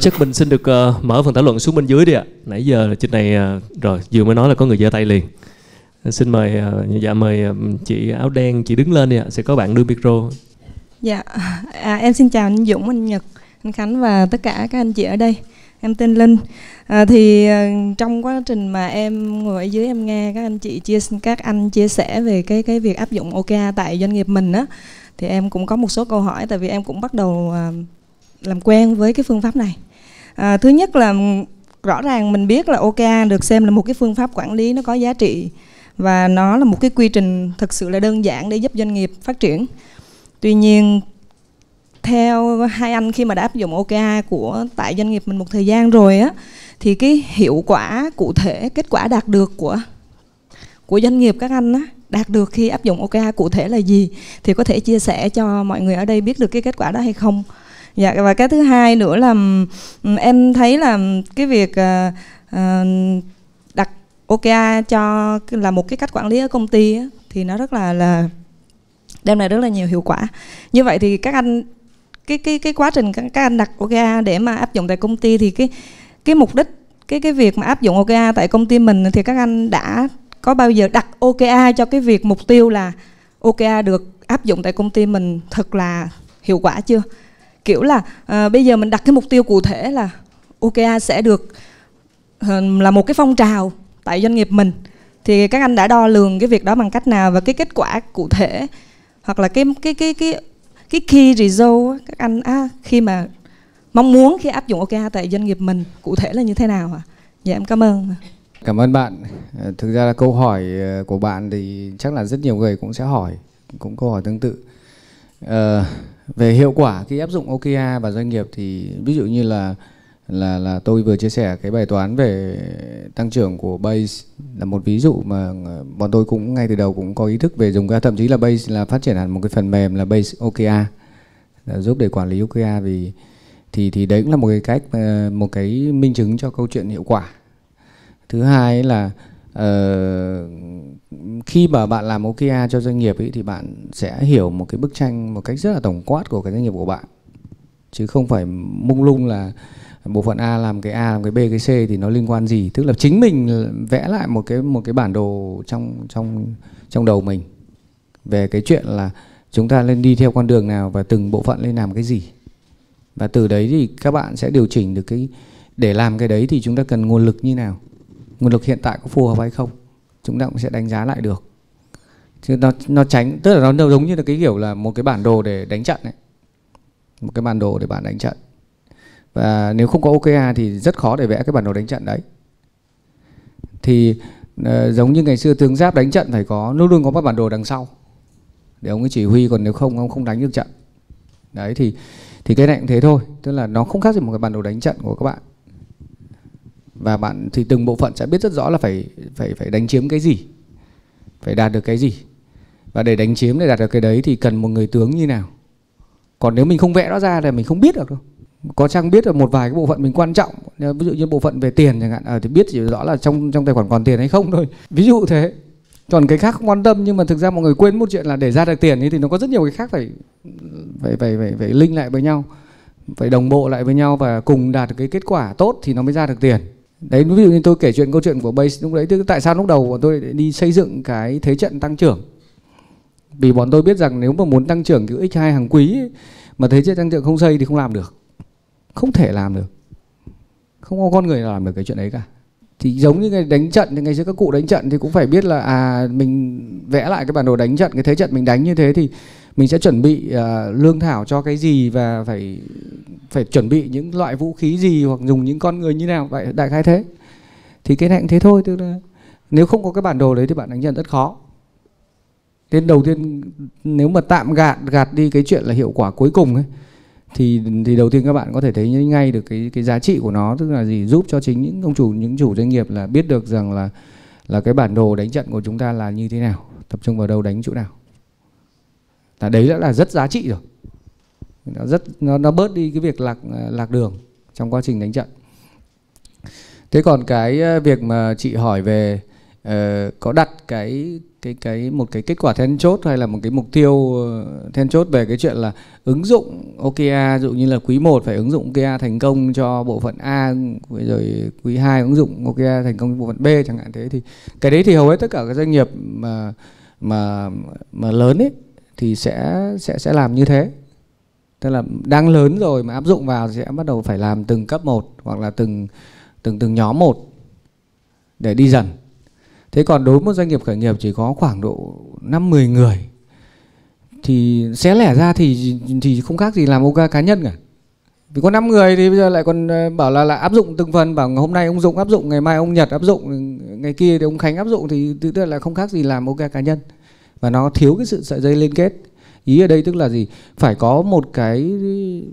chắc mình xin được uh, mở phần thảo luận xuống bên dưới đi ạ. Nãy giờ trên này uh, rồi vừa mới nói là có người giơ tay liền. Ờ, xin mời uh, dạ mời uh, chị áo đen chị đứng lên đi ạ. Sẽ có bạn đưa micro. Dạ à, em xin chào anh Dũng anh Nhật anh Khánh và tất cả các anh chị ở đây. Em tên Linh. À, thì uh, trong quá trình mà em ngồi ở dưới em nghe các anh chị chia các anh chia sẻ về cái cái việc áp dụng ok tại doanh nghiệp mình á thì em cũng có một số câu hỏi tại vì em cũng bắt đầu uh, làm quen với cái phương pháp này à, thứ nhất là rõ ràng mình biết là OKR được xem là một cái phương pháp quản lý nó có giá trị và nó là một cái quy trình thực sự là đơn giản để giúp doanh nghiệp phát triển. Tuy nhiên theo hai anh khi mà đã áp dụng OKR của tại doanh nghiệp mình một thời gian rồi á thì cái hiệu quả cụ thể kết quả đạt được của của doanh nghiệp các anh á đạt được khi áp dụng OKR cụ thể là gì thì có thể chia sẻ cho mọi người ở đây biết được cái kết quả đó hay không dạ và cái thứ hai nữa là em thấy là cái việc uh, uh, đặt OKA cho là một cái cách quản lý ở công ty á, thì nó rất là là đem lại rất là nhiều hiệu quả. Như vậy thì các anh cái cái cái quá trình các, các anh đặt OKA để mà áp dụng tại công ty thì cái cái mục đích cái cái việc mà áp dụng OKA tại công ty mình thì các anh đã có bao giờ đặt OKA cho cái việc mục tiêu là OKA được áp dụng tại công ty mình thật là hiệu quả chưa? Kiểu là à, bây giờ mình đặt cái mục tiêu cụ thể là OKR sẽ được ờ, là một cái phong trào tại doanh nghiệp mình thì các anh đã đo lường cái việc đó bằng cách nào và cái kết quả cụ thể hoặc là cái cái cái cái cái key result các anh à, khi mà mong muốn khi áp dụng OKR tại doanh nghiệp mình cụ thể là như thế nào ạ? À? Dạ em cảm ơn. Cảm ơn bạn. Ờ, thực ra là câu hỏi của bạn thì chắc là rất nhiều người cũng sẽ hỏi, cũng câu hỏi tương tự. Uh, về hiệu quả khi áp dụng OKR và doanh nghiệp thì ví dụ như là là là tôi vừa chia sẻ cái bài toán về tăng trưởng của base là một ví dụ mà bọn tôi cũng ngay từ đầu cũng có ý thức về dùng cái thậm chí là base là phát triển hẳn một cái phần mềm là base OKR là giúp để quản lý OKR vì thì thì đấy cũng là một cái cách ờ, một cái minh chứng cho câu chuyện hiệu quả. Thứ hai là uh, khi mà bạn làm OKR cho doanh nghiệp ấy thì bạn sẽ hiểu một cái bức tranh một cách rất là tổng quát của cái doanh nghiệp của bạn. Chứ không phải mông lung là bộ phận A làm cái A làm cái B cái C thì nó liên quan gì. Tức là chính mình vẽ lại một cái một cái bản đồ trong trong trong đầu mình về cái chuyện là chúng ta lên đi theo con đường nào và từng bộ phận lên làm cái gì. Và từ đấy thì các bạn sẽ điều chỉnh được cái để làm cái đấy thì chúng ta cần nguồn lực như nào nguồn lực hiện tại có phù hợp hay không chúng ta cũng sẽ đánh giá lại được. Chứ nó nó tránh tức là nó giống như là cái kiểu là một cái bản đồ để đánh trận ấy. Một cái bản đồ để bạn đánh trận. Và nếu không có OKR thì rất khó để vẽ cái bản đồ đánh trận đấy. Thì uh, giống như ngày xưa tướng giáp đánh trận phải có luôn luôn có một bản đồ đằng sau. Để ông ấy chỉ huy còn nếu không ông không đánh được trận. Đấy thì thì cái này cũng thế thôi. Tức là nó không khác gì một cái bản đồ đánh trận của các bạn và bạn thì từng bộ phận sẽ biết rất rõ là phải phải phải đánh chiếm cái gì phải đạt được cái gì. Và để đánh chiếm để đạt được cái đấy thì cần một người tướng như nào. Còn nếu mình không vẽ nó ra thì mình không biết được đâu. Có chăng biết được một vài cái bộ phận mình quan trọng ví dụ như bộ phận về tiền chẳng hạn à, thì biết chỉ rõ là trong trong tài khoản còn tiền hay không thôi. Ví dụ thế. Còn cái khác không quan tâm nhưng mà thực ra mọi người quên một chuyện là để ra được tiền ấy thì nó có rất nhiều cái khác phải phải phải phải phải linh lại với nhau phải đồng bộ lại với nhau và cùng đạt được cái kết quả tốt thì nó mới ra được tiền đấy ví dụ như tôi kể chuyện câu chuyện của base lúc đấy tức tại sao lúc đầu bọn tôi đi xây dựng cái thế trận tăng trưởng? Vì bọn tôi biết rằng nếu mà muốn tăng trưởng cái x2 hàng quý ấy, mà thế trận tăng trưởng không xây thì không làm được. Không thể làm được. Không có con người nào làm được cái chuyện đấy cả. Thì giống như ngày đánh trận thì ngày xưa các cụ đánh trận thì cũng phải biết là à mình vẽ lại cái bản đồ đánh trận cái thế trận mình đánh như thế thì mình sẽ chuẩn bị uh, lương thảo cho cái gì và phải phải chuẩn bị những loại vũ khí gì hoặc dùng những con người như nào vậy đại khái thế. Thì cái này cũng thế thôi tức là nếu không có cái bản đồ đấy thì bạn đánh trận rất khó. Nên đầu tiên nếu mà tạm gạt gạt đi cái chuyện là hiệu quả cuối cùng ấy thì thì đầu tiên các bạn có thể thấy ngay được cái cái giá trị của nó tức là gì? Giúp cho chính những ông chủ những chủ doanh nghiệp là biết được rằng là là cái bản đồ đánh trận của chúng ta là như thế nào tập trung vào đâu đánh chỗ nào là đấy đã là rất giá trị rồi. Nó rất nó nó bớt đi cái việc lạc lạc đường trong quá trình đánh trận. Thế còn cái ờ, việc mà chị hỏi về uh, có đặt cái cái cái một cái kết quả then chốt hay là một cái mục tiêu ờ, then chốt về cái chuyện là ứng dụng OKA, ví dụ như là quý 1 phải ứng dụng OKA thành công cho bộ phận A rồi quý 2 ứng dụng OKA thành công cho bộ phận B chẳng hạn thế thì cái đấy thì hầu hết tất cả các doanh nghiệp mà mà mà lớn ấy thì sẽ sẽ sẽ làm như thế. Tức là đang lớn rồi mà áp dụng vào thì sẽ bắt đầu phải làm từng cấp một hoặc là từng từng từng nhóm một để đi dần. Thế còn đối với một doanh nghiệp khởi nghiệp chỉ có khoảng độ năm 10 người thì xé lẻ ra thì thì không khác gì làm OK cá nhân cả. Vì có 5 người thì bây giờ lại còn ờ, bảo là là áp dụng từng phần, bảo hôm nay ông Dũng áp dụng, ngày mai ông Nhật áp dụng, ngày kia thì ông Khánh áp dụng thì tự tức là không khác gì làm OK cá nhân và nó thiếu cái sự sợi dây liên kết. Ý ở đây tức là gì? Phải có một cái,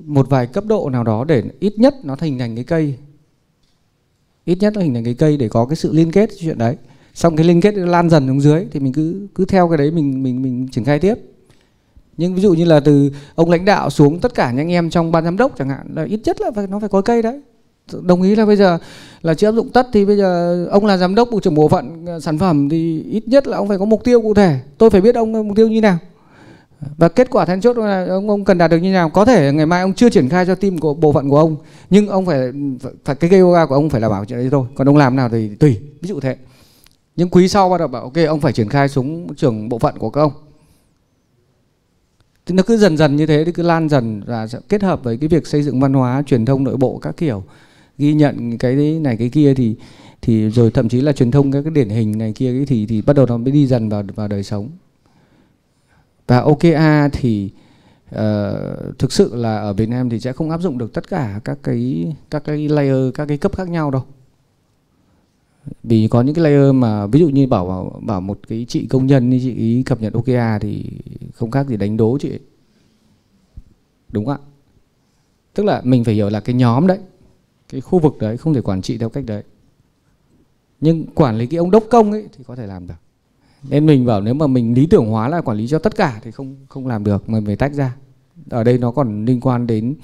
một vài cấp độ nào đó để ít nhất nó thành thành cái cây. Ít nhất nó hình thành cái cây để có cái sự liên kết chuyện đấy. Xong cái liên kết lan dần xuống dưới thì mình cứ cứ theo cái đấy mình mình mình triển khai tiếp. Nhưng ví dụ như là từ ông lãnh đạo xuống tất cả những anh em trong ban giám đốc chẳng hạn, là ít nhất là phải, nó phải có cây đấy đồng ý là bây giờ là chưa áp dụng tất thì bây giờ ông là giám đốc, bộ trưởng bộ phận ờ, sản phẩm thì ít nhất là ông phải có mục tiêu cụ thể. Tôi phải biết ông ờ, mục tiêu như nào. Và kết quả then chốt là ông ông cần đạt được như nào. Có thể ngày mai ông chưa triển khai cho team của bộ phận của ông, nhưng ông phải phải cái KOA của ông phải là bảo chuyện đấy thôi. Còn ông làm nào thì tùy, ví dụ thế. Những quý sau bắt đầu bảo, ok, ông phải triển khai xuống trưởng bộ phận của các ông. Thì nó cứ dần dần như thế, thì cứ lan dần và sẽ kết hợp với cái việc xây dựng văn hóa truyền thông nội bộ các kiểu ghi nhận cái này cái kia thì thì rồi thậm chí là truyền thông các cái điển hình này kia thì thì bắt đầu nó mới đi dần vào vào đời sống. Và OKA thì uh, thực sự là ở Việt Nam thì sẽ không áp dụng được tất cả các cái các cái layer các cái cấp khác nhau đâu. Vì có những cái layer mà ví dụ như bảo bảo, bảo một cái chị công nhân như chị ý cập nhật OKA thì không khác gì đánh đố chị ấy. đúng không ạ? Tức là mình phải hiểu là cái nhóm đấy cái khu vực đấy không thể quản trị theo cách đấy. Nhưng quản lý cái ông đốc công ấy thì có thể làm được. Nên mình bảo nếu mà mình lý tưởng hóa là quản lý cho tất cả thì không không làm được mà phải tách ra. Ở đây nó còn liên quan đến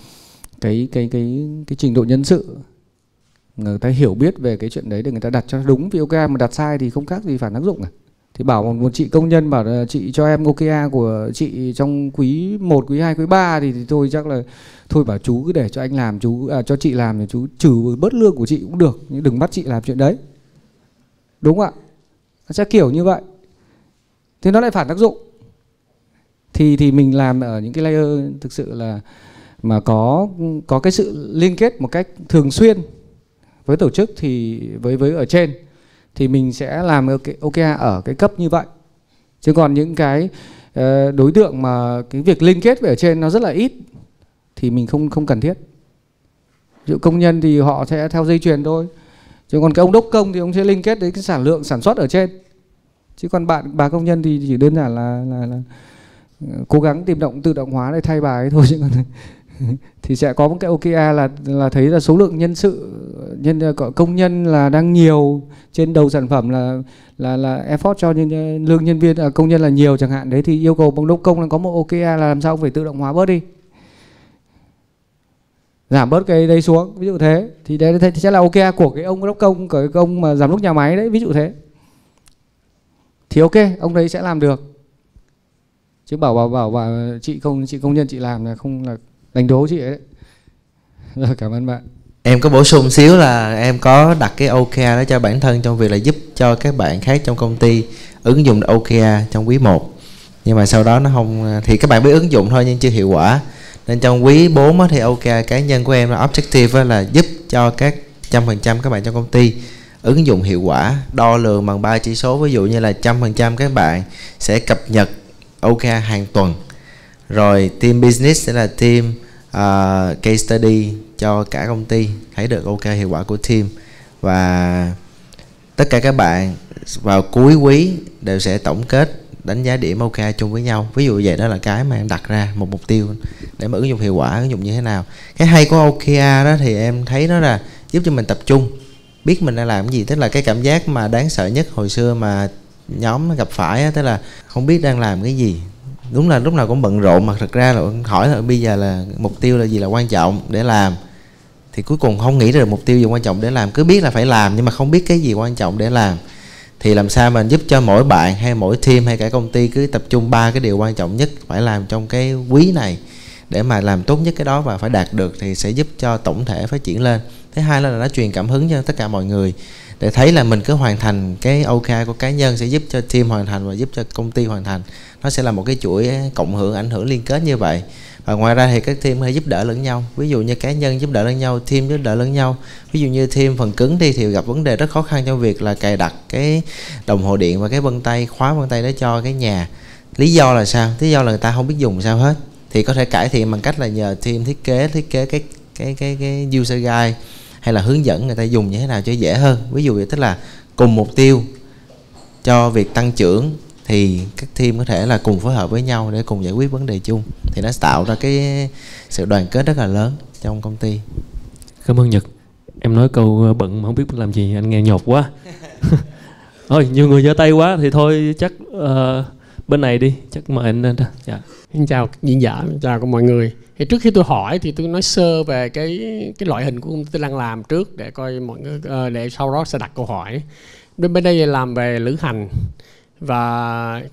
cái cái cái cái trình độ nhân sự. Người ta hiểu biết về cái chuyện đấy để người ta đặt cho đúng, vì ok mà đặt sai thì không khác gì phản tác dụng cả thì bảo một, một chị công nhân bảo là chị cho em Nokia của chị trong quý 1, quý 2, quý 3 thì, thì thôi chắc là thôi bảo chú cứ để cho anh làm chú à, cho chị làm thì chú trừ bớt lương của chị cũng được nhưng đừng bắt chị làm chuyện đấy. Đúng không ạ? Nó sẽ kiểu như vậy. Thì nó lại phản tác dụng. Thì thì mình làm ở những cái layer thực sự là mà có có cái sự liên kết một cách thường xuyên với tổ chức thì với với ở trên thì mình sẽ làm OKR ở cái cấp như vậy. Chứ còn những cái ờ, đối tượng mà cái việc liên kết về ở trên nó rất là ít thì mình không không cần thiết. Ví dụ công nhân thì họ sẽ theo dây chuyền thôi. Chứ còn cái ông đốc công thì ông sẽ liên kết đến cái sản lượng sản xuất ở trên. Chứ còn bạn bà công nhân thì chỉ đơn giản là là, là ờ, cố gắng tìm động tự động hóa để thay bài thôi chứ còn thì sẽ có một cái OKR là là thấy là số lượng nhân sự nhân công nhân là đang nhiều trên đầu sản phẩm là là là effort cho nhân, lương nhân viên à, công nhân là nhiều chẳng hạn. Đấy thì yêu cầu bằng đốc công là có một OKR là làm sao phải tự động hóa bớt đi. Giảm bớt cái đây xuống ví dụ thế. Thì đấy thì sẽ là OKR của cái ông đốc công của cái ông mà giám đốc nhà máy đấy ví dụ thế. Thì ok ông đấy sẽ làm được. Chứ bảo bảo bảo, bảo chị không chị công nhân chị làm là không là đánh đố chị ấy. Rồi cảm ơn bạn. Em có bổ sung xíu là em có đặt cái OKR đó cho bản thân trong việc là giúp cho các bạn khác trong công ty ứng dụng OKR trong quý 1 nhưng mà sau đó nó không, thì các bạn biết ứng dụng thôi nhưng chưa hiệu quả. Nên trong quý 4 thì OKR cá nhân của em là objective là giúp cho các trăm phần trăm các bạn trong công ty ứng dụng hiệu quả, đo lường bằng ba chỉ số. Ví dụ như là trăm phần trăm các bạn sẽ cập nhật OKR hàng tuần rồi team business sẽ là team uh, case study cho cả công ty thấy được ok hiệu quả của team. Và tất cả các bạn vào cuối quý đều sẽ tổng kết đánh giá điểm ok chung với nhau. Ví dụ vậy đó là cái mà em đặt ra một mục tiêu để mà ứng dụng hiệu quả ứng dụng như thế nào. Cái hay của OKR đó thì em thấy nó là giúp cho mình tập trung biết mình đang làm cái gì. Tức là cái cảm giác mà đáng sợ nhất hồi xưa mà nhóm gặp phải tức là không biết đang làm cái gì đúng là lúc nào cũng bận rộn mà, thật ra là hỏi là bây giờ là mục tiêu là gì là quan trọng để làm. Thì cuối cùng không nghĩ được mục tiêu gì quan trọng để làm, cứ biết là phải làm nhưng mà không biết cái gì quan trọng để làm. Thì làm sao mình giúp cho mỗi bạn hay mỗi team hay cả công ty cứ tập trung ba cái điều quan trọng nhất phải làm trong cái quý này để mà làm tốt nhất cái đó và phải đạt được thì sẽ giúp cho tổng thể phát triển lên. Thứ hai là nó truyền cảm hứng cho tất cả mọi người để thấy là mình cứ hoàn thành cái OK của cá nhân sẽ giúp cho team hoàn thành và giúp cho công ty hoàn thành. Nó sẽ là một cái chuỗi cộng hưởng, ảnh hưởng liên kết như vậy. Và ngoài ra thì các team hay giúp đỡ lẫn nhau. Ví dụ như cá nhân giúp đỡ lẫn nhau, team giúp đỡ lẫn nhau. Ví dụ như team phần cứng đi thì gặp vấn đề rất khó khăn trong việc là cài đặt cái đồng hồ điện và cái vân tay, khóa vân tay để cho cái nhà. Lý do là sao? Lý do là người ta không biết dùng sao hết. Thì có thể cải thiện bằng cách là nhờ team thiết kế thiết kế cái cái cái cái user guide hay là hướng dẫn người ta dùng như thế nào cho dễ hơn. Ví dụ như tức là cùng mục tiêu cho việc tăng trưởng thì các team có thể là cùng phối hợp với nhau để cùng giải quyết vấn đề chung. Thì nó tạo ra cái sự đoàn kết rất là lớn trong công ty. Cảm ơn nhật. Em nói câu ờ, bận mà không biết làm gì anh nghe nhột quá. Thôi nhiều người giơ tay quá thì thôi chắc uh, bên này đi chắc mời anh lên dạ. Xin chào diễn giả. Chào các mọi người thì trước khi tôi hỏi thì tôi nói sơ về cái cái loại hình của công ty tôi đang làm trước để coi mọi người ờ, để sau đó sẽ đặt câu hỏi. Bên bên đây làm về lữ hành và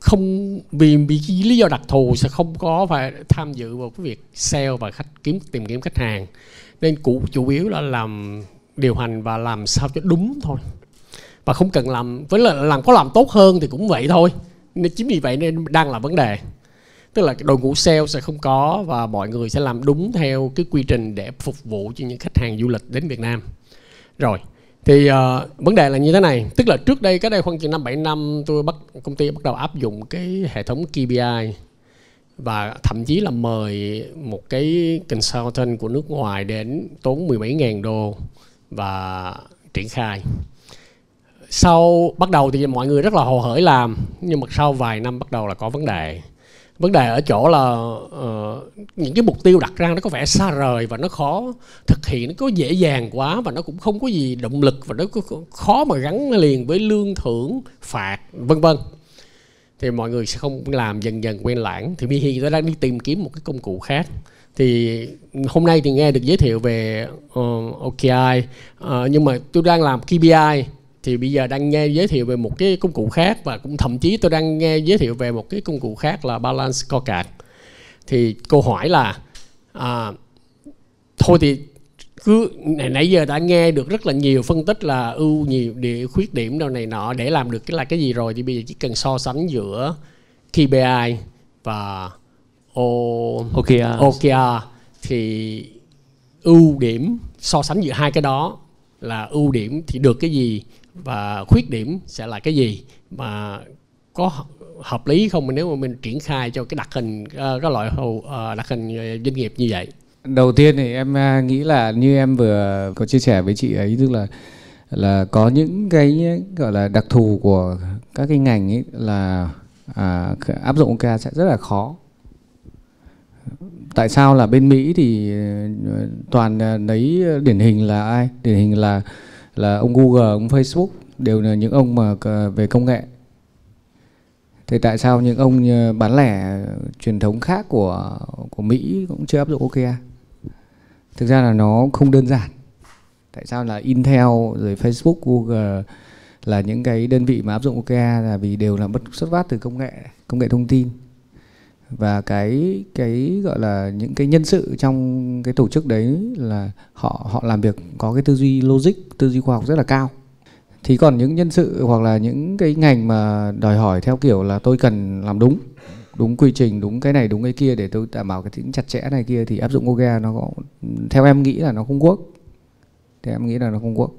không, vì vì lý do đặc thù sẽ không có phải tham dự vào cái việc sale và khách kiếm, tìm kiếm khách hàng. Nên cụ, chủ yếu là làm điều hành và làm sao cho đúng thôi. Và không cần làm, với là làm có làm tốt hơn thì cũng vậy thôi. Nên chính vì vậy nên đang là vấn đề tức là đội ngũ sale sẽ không có và mọi người sẽ làm đúng theo cái quy trình để phục vụ cho những khách hàng du lịch đến Việt Nam. Rồi thì uh, vấn đề là như thế này. Tức là trước đây cái đây khoảng chừng năm bảy năm tôi bắt công ty bắt đầu áp dụng cái hệ thống KPI và thậm chí là mời một cái consultant của nước ngoài đến tốn mười mấy ngàn đô và triển khai. Sau bắt đầu thì mọi người rất là hồ hởi làm nhưng mà sau vài năm bắt đầu là có vấn đề vấn đề ở chỗ là uh, những cái mục tiêu đặt ra nó có vẻ xa rời và nó khó thực hiện nó có dễ dàng quá và nó cũng không có gì động lực và nó có khó mà gắn liền với lương thưởng phạt vân vân. Thì mọi người sẽ không làm dần dần quen lãng. Thì Mihi tôi đang đi tìm kiếm một cái công cụ khác. Thì hôm nay thì nghe được giới thiệu về ờ, uh, OKI uh, ờ, nhưng mà tôi đang làm KPI thì bây giờ đang nghe giới thiệu về một cái công cụ khác và cũng thậm chí tôi đang nghe giới thiệu về một cái công cụ khác là balance scorecard thì câu hỏi là à, thôi thì cứ nãy giờ đã nghe được rất là nhiều phân tích là ưu nhiều địa khuyết điểm đâu này nọ để làm được cái là cái gì rồi thì bây giờ chỉ cần so sánh giữa KPI và o, OKR. OKR thì ưu điểm so sánh giữa hai cái đó là ưu điểm thì được cái gì và khuyết điểm sẽ là cái gì mà có hợp lý không? Nếu mà mình triển khai cho cái đặc hình ờ, cái loại hồ ờ, đặc hình ờ, doanh nghiệp như vậy. Đầu tiên thì em nghĩ là như em vừa có chia sẻ với chị ấy tức là là có những cái gọi là đặc thù của các cái ngành ấy là à, áp dụng OKR sẽ rất là khó. Tại sao là bên Mỹ thì toàn lấy điển hình là ai? Điển hình là là ông Google, ông Facebook đều là những ông mà về công nghệ. Thế tại sao những ông bán lẻ truyền thống khác của của Mỹ cũng chưa áp dụng OKR? À? Thực ra là nó không đơn giản. Tại sao là Intel rồi Facebook, Google là những cái đơn vị mà áp dụng OKR à? là vì đều là bất xuất phát từ công nghệ, công nghệ thông tin và cái cái gọi là những cái nhân sự trong cái tổ chức đấy là họ họ làm việc có cái tư duy logic, tư duy khoa học rất là cao. Thì còn những nhân sự hoặc là những cái ngành mà đòi hỏi theo kiểu là tôi cần làm đúng đúng quy trình, đúng cái này, đúng cái kia để tôi đảm bảo cái tính chặt chẽ này kia thì áp dụng OGA nó có, theo em nghĩ là nó không quốc theo em nghĩ là nó không quốc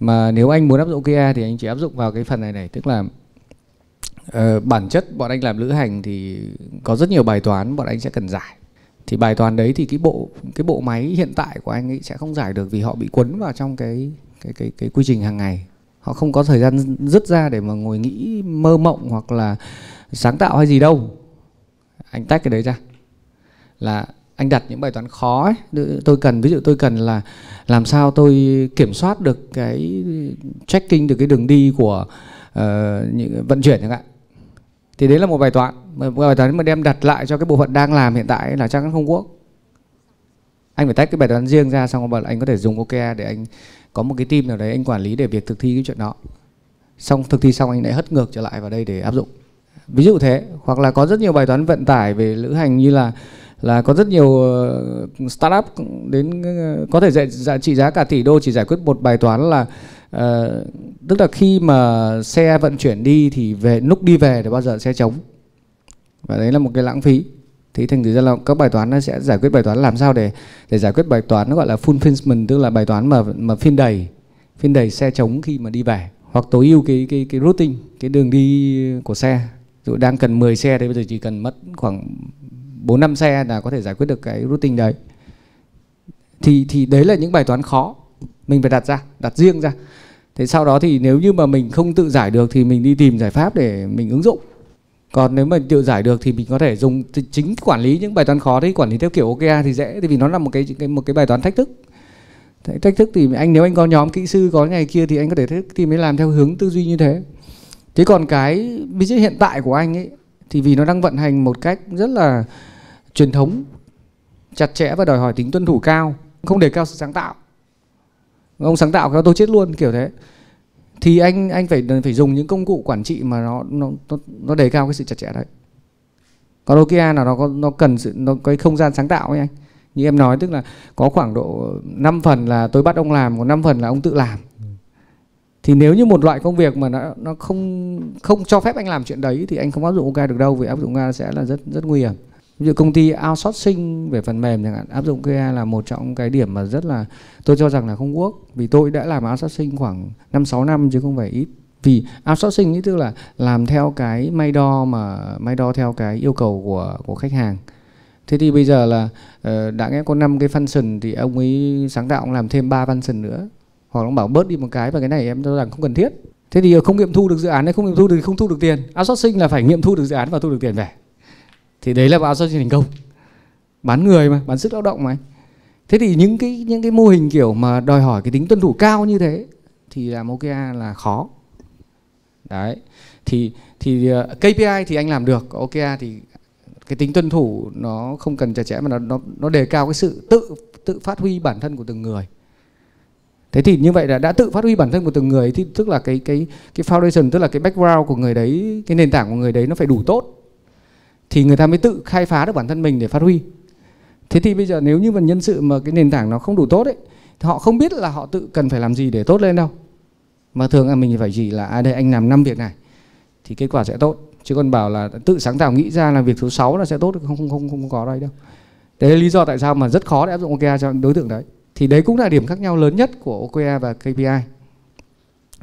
mà nếu anh muốn áp dụng OGA thì anh chỉ áp dụng vào cái phần này này, tức là uh, bản chất bọn anh làm lữ hành thì có rất nhiều bài toán bọn anh sẽ cần giải. Thì bài toán đấy thì cái bộ cái bộ máy hiện tại của anh ấy sẽ không giải được vì họ bị quấn vào trong cái cái cái cái quy trình hàng ngày. Họ không có thời gian dứt ra để mà ngồi nghĩ mơ mộng hoặc là sáng tạo hay gì đâu. Anh tách cái đấy ra. Là anh đặt những bài toán khó ấy. tôi cần ví dụ tôi cần là làm sao tôi kiểm soát được cái tracking được cái đường đi của uh, những vận chuyển chẳng hạn thì đấy là một bài toán. Một bài toán mà đem đặt lại cho cái bộ phận đang làm hiện tại là chắc không quốc. Anh phải tách cái bài toán riêng ra xong rồi anh có thể dùng OKR để anh có một cái team nào đấy anh quản lý để việc thực thi cái chuyện đó. Xong thực thi xong anh lại hất ngược trở lại vào đây để áp dụng. Ví dụ thế hoặc là có rất nhiều bài toán vận tải về lữ hành như là là có rất nhiều ờ, startup đến ờ, có thể dạy, dạy trị giá cả tỷ đô chỉ giải quyết một bài toán là Ờ, tức là khi mà xe vận chuyển đi thì về, lúc đi về thì bao giờ xe trống? Và đấy là một cái lãng phí. Thì thành thử ra là các bài toán nó sẽ giải quyết bài toán làm sao để để giải quyết bài toán nó gọi là fulfillment tức là bài toán mà mà phiên đầy phiên đầy xe trống khi mà đi về. Hoặc tối ưu cái cái cái routing, cái đường đi của xe. Dụ đang cần 10 xe thì bây giờ chỉ cần mất khoảng 4 năm xe là có thể giải quyết được cái routing đấy. Thì thì đấy là những bài toán khó mình phải đặt ra đặt riêng ra. Thế sau đó thì nếu như mà mình không tự giải được thì mình đi tìm giải pháp để mình ứng dụng. Còn nếu mà tự giải được thì mình có thể dùng chính quản lý những bài toán khó đấy quản lý theo kiểu OKR thì dễ thì vì nó là một cái, cái một cái bài toán thách thức. Thế thách thức thì anh nếu anh có nhóm kỹ sư có ngày kia thì anh có thể thì mới làm theo hướng tư duy như thế. Thế còn cái business hiện tại của anh ấy thì vì nó đang vận hành một cách rất là truyền thống chặt chẽ và đòi hỏi tính tuân thủ cao không đề cao sự sáng tạo ông sáng tạo kéo tôi chết luôn kiểu thế. Thì anh anh phải phải dùng những công cụ quản trị mà nó nó nó, nó đề cao cái sự chặt chẽ đấy. Còn Nokia nào nó có nó cần sự nó có cái không gian sáng tạo ấy anh. Như em nói tức là có khoảng độ 5 phần là tôi bắt ông làm còn 5 phần là ông tự làm. Thì nếu như một loại công việc mà nó nó không không cho phép anh làm chuyện đấy thì anh không áp dụng OK được đâu vì áp dụng OK sẽ là rất rất nguy hiểm ví dụ công ty outsourcing về phần mềm chẳng hạn, áp dụng KA là một trong cái điểm mà rất là, tôi cho rằng là không work. Vì tôi đã làm outsourcing khoảng 5 6 năm chứ không phải ít. Vì outsourcing ý tức là làm theo cái may đo mà, may đo theo cái yêu cầu của của khách hàng. Thế thì bây giờ là ờ, đã nghe có 5 cái function thì ông ấy sáng tạo ông làm thêm 3 function nữa. Hoặc ông bảo bớt đi một cái và cái này em cho rằng không cần thiết. Thế thì không nghiệm thu được dự án hay không nghiệm thu được không thu được tiền. Outsourcing là phải nghiệm thu được dự án và thu được tiền về thì đấy là bao outsourcing thành công. Bán người mà, bán sức lao động mà thế thì những cái những cái mô hình kiểu mà đòi hỏi cái tính tuân thủ cao như thế thì làm OKR là khó. Đấy. Thì thì ờ, KPI thì anh làm được OKR thì cái tính tuân thủ nó không cần chặt chẽ mà nó nó nó đề cao cái sự tự tự phát huy bản thân của từng người. Thế thì như vậy là đã tự phát huy bản thân của từng người thì tức là cái cái cái foundation, tức là cái background của người đấy, cái nền tảng của người đấy nó phải đủ tốt thì người ta mới tự khai phá được bản thân mình để phát huy. Thế thì bây giờ nếu như mà nhân sự mà cái nền tảng nó không đủ tốt ấy, thì họ không biết là họ tự cần phải làm gì để tốt lên đâu. Mà thường là mình phải chỉ là à đây, anh làm năm việc này, thì kết quả sẽ tốt. Chứ còn bảo là tự sáng tạo nghĩ ra là việc số 6 là sẽ tốt, không không không không có đây đâu. Đấy là lý do tại sao mà rất khó để áp dụng OKR cho đối tượng đấy. Thì đấy cũng là điểm khác nhau lớn nhất của OKR và KPI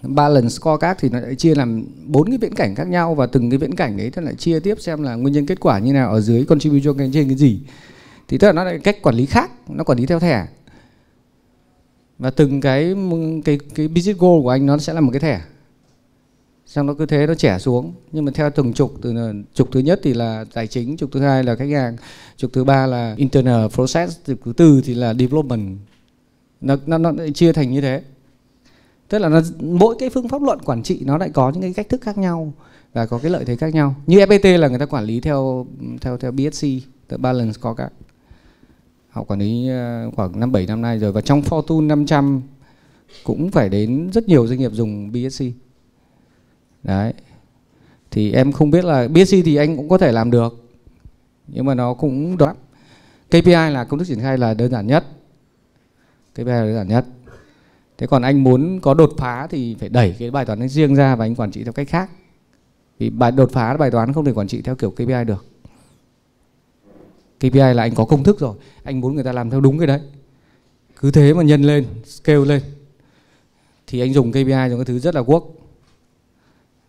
balance scorecard thì nó lại chia làm bốn cái viễn cảnh khác nhau và từng cái viễn cảnh ấy thì lại chia tiếp xem là nguyên nhân kết quả như nào ở dưới contribution cái trên cái gì. Thì tức là nó lại cách quản lý khác nó quản lý theo thẻ. Và từng cái cái cái business goal của anh nó sẽ là một cái thẻ. Xong nó cứ thế nó trẻ xuống. Nhưng mà theo từng trục từ trục thứ nhất thì là tài chính trục thứ hai là khách hàng trục thứ ba là internal process trục thứ tư thì là development. Nó nó, nó chia thành như thế tức là nó, mỗi cái phương pháp luận quản trị nó lại có những cái cách thức khác nhau và có cái lợi thế khác nhau. Như FPT là người ta quản lý theo theo theo BSC the balance scorecard họ quản lý ờ, khoảng năm bảy năm nay rồi và trong Fortune 500 cũng phải đến rất nhiều doanh nghiệp dùng BSC đấy. Thì em không biết là BSC thì anh cũng có thể làm được nhưng mà nó cũng đoán KPI là công thức triển khai là đơn giản nhất. KPI là đơn giản nhất thế còn anh muốn có đột phá thì phải đẩy cái bài toán ấy riêng ra và anh quản trị theo cách khác. Vì bài đột phá bài toán không thể quản trị theo kiểu KPI được. KPI là anh có công thức rồi. Anh muốn người ta làm theo đúng cái đấy. Cứ thế mà nhân lên scale lên thì anh dùng KPI cho cái thứ rất là quốc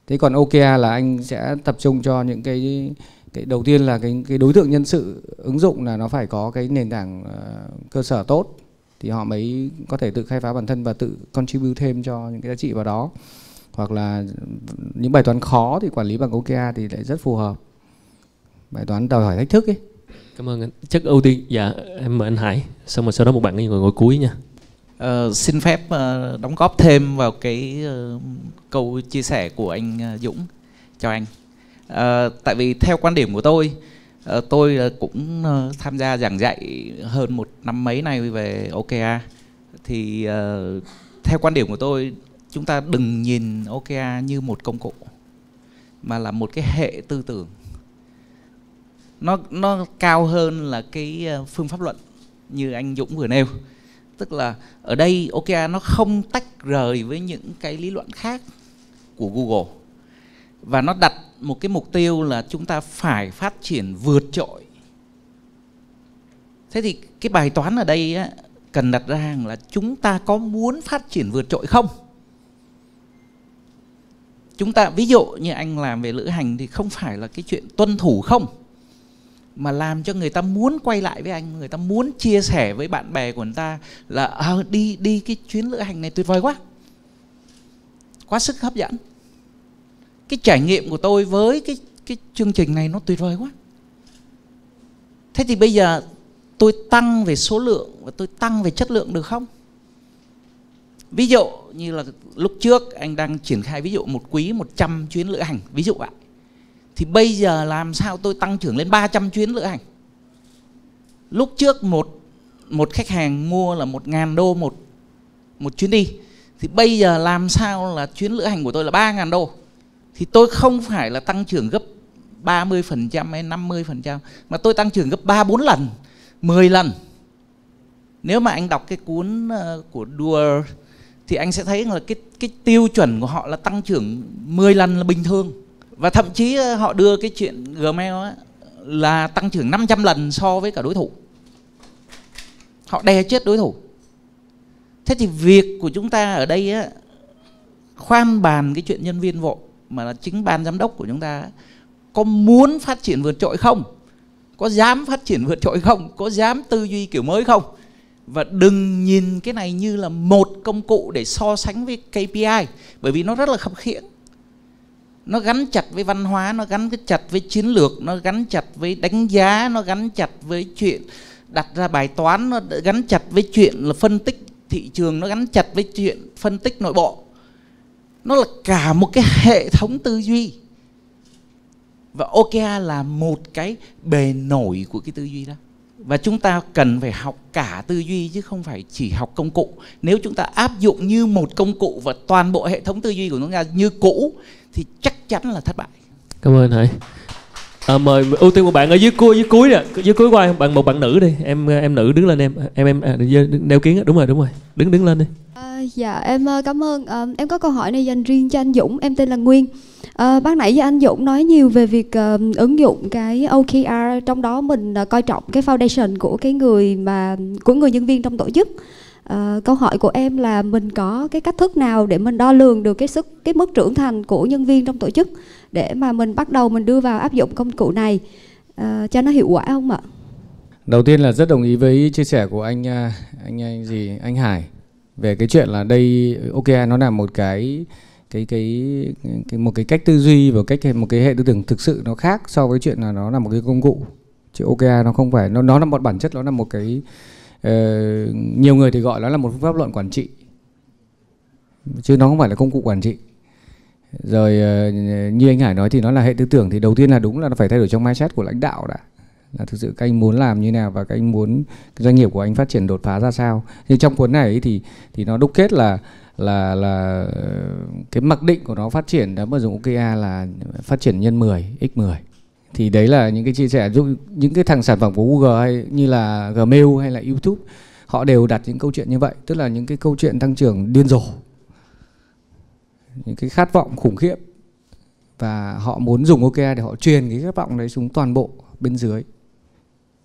thế còn OKR là anh sẽ tập trung cho những cái cái đầu tiên là cái cái đối tượng nhân sự ứng dụng là nó phải có cái nền tảng uh, cơ sở tốt thì họ mới có thể tự khai phá bản thân và tự contribute thêm cho những cái giá trị vào đó. Hoặc là những bài toán khó thì quản lý bằng OKR thì lại rất phù hợp. Bài toán đòi hỏi thách thức ấy. Cảm ơn anh. Chất ưu tiên dạ em mời anh Hải. Xong rồi sau đó một bạn người ngồi cuối nha. Uh, xin phép uh, đóng góp thêm vào cái uh, câu chia sẻ của anh uh, Dũng. Cho anh. Uh, tại vì theo quan điểm của tôi, uh, Ờ, tôi ờ, cũng ờ, tham gia giảng dạy hơn một năm mấy nay về OKR. Thì theo quan điểm của tôi, chúng ta đừng nhìn OKR như một công cụ mà là một cái hệ tư tưởng nó nó cao hơn là cái phương pháp luận như anh Dũng vừa nêu tức là ở đây OKR nó không tách rời với những cái lý luận khác của Google và nó đặt một cái mục tiêu là chúng ta phải phát triển vượt trội. Thế thì cái bài toán ở đây á, cần đặt ra là chúng ta có muốn phát triển vượt trội không? Chúng ta ví dụ như anh làm về lữ hành thì không phải là cái chuyện tuân thủ không? Mà làm cho người ta muốn quay lại với anh người ta muốn chia sẻ với bạn bè của người ta là à, đi đi cái chuyến lữ hành này tuyệt vời quá. Quá sức hấp dẫn cái trải nghiệm của tôi với cái cái chương trình này nó tuyệt vời quá. Thế thì bây giờ tôi tăng về số lượng và tôi tăng về chất lượng được không? Ví dụ như là lúc trước anh đang triển khai ví dụ một quý 100 chuyến lữ hành, ví dụ vậy. Thì bây giờ làm sao tôi tăng trưởng lên 300 chuyến lữ hành? Lúc trước một một khách hàng mua là một ngàn đô một một chuyến đi. Thì bây giờ làm sao là chuyến lữ hành của tôi là ba ngàn đô? Thì tôi không phải là tăng trưởng gấp 30% hay 50% mà tôi tăng trưởng gấp 3 4 lần, 10 lần. Nếu mà anh đọc cái cuốn ờ, của Duer thì anh sẽ thấy là cái cái tiêu chuẩn của họ là tăng trưởng 10 lần là bình thường. Và thậm chí ờ, họ đưa cái chuyện Gmail là tăng trưởng 500 lần so với cả đối thủ. Họ đè chết đối thủ. Thế thì việc của chúng ta ở đây á, khoan bàn cái chuyện nhân viên vội mà là chính ban giám đốc của chúng ta có muốn phát triển vượt trội không? Có dám phát triển vượt trội không? Có dám tư duy kiểu mới không? Và đừng nhìn cái này như là một công cụ để so sánh với KPI bởi vì nó rất là khập khiễng. Nó gắn chặt với văn hóa, nó gắn chặt với chiến lược, nó gắn chặt với đánh giá, nó gắn chặt với chuyện đặt ra bài toán, nó gắn chặt với chuyện là phân tích thị trường, nó gắn chặt với chuyện phân tích nội bộ nó là cả một cái hệ thống tư duy. Và OKR là một cái bề nổi của cái tư duy đó. Và chúng ta cần phải học cả tư duy chứ không phải chỉ học công cụ. Nếu chúng ta áp dụng như một công cụ và toàn bộ hệ thống tư duy của chúng ta như cũ, thì chắc chắn là thất bại. Cảm ơn thầy à, mời ưu tiên một bạn ở dưới cuối dưới cuối nè. Dưới cuối qua bạn một bạn nữ đi. Em em nữ đứng lên em. Em em à, đeo kiến đúng rồi đúng rồi. Đứng đứng lên đi. À, dạ em ờ, cảm ơn. À, em có câu hỏi này dành riêng cho anh Dũng. Em tên là Nguyên. À, bác nãy giờ anh Dũng nói nhiều về việc uh, ứng dụng cái OKR trong đó mình uh, coi trọng cái foundation của cái người mà của người nhân viên trong tổ chức. À, câu hỏi của em là mình có cái cách thức nào để mình đo lường được cái sức cái mức trưởng thành của nhân viên trong tổ chức để mà mình bắt đầu mình đưa vào áp dụng công cụ này à, cho nó hiệu quả không ạ? Đầu tiên là rất đồng ý với chia sẻ của anh à, anh anh gì anh Hải về cái chuyện là đây ok nó là một cái cái cái, cái một cái cách tư duy và cách một cái hệ tư tưởng thực sự nó khác so với chuyện là nó là một cái công cụ chứ OKR nó không phải nó nó là một bản chất nó là một cái uh, nhiều người thì gọi nó là một phương pháp luận quản trị chứ nó không phải là công cụ quản trị. Rồi uh, như anh Hải nói thì nó là hệ tư tưởng thì đầu tiên là đúng là nó phải thay đổi trong mindset của lãnh đạo đã. Là thực sự các anh muốn làm như nào và các anh muốn doanh nghiệp của anh phát triển đột phá ra sao. Nhưng trong cuốn này thì thì nó đúc kết là là là ờ, cái mặc định của nó phát triển đã mà dùng OKR là phát triển nhân 10 x 10 thì đấy là những cái chia sẻ giúp những cái thằng sản phẩm của Google hay như là Gmail hay là YouTube, họ đều đặt những câu chuyện như vậy. Tức là những cái câu chuyện tăng trưởng điên rồ, những cái khát vọng khủng khiếp. Và họ muốn dùng OKR để họ truyền cái khát vọng đấy xuống toàn bộ bên dưới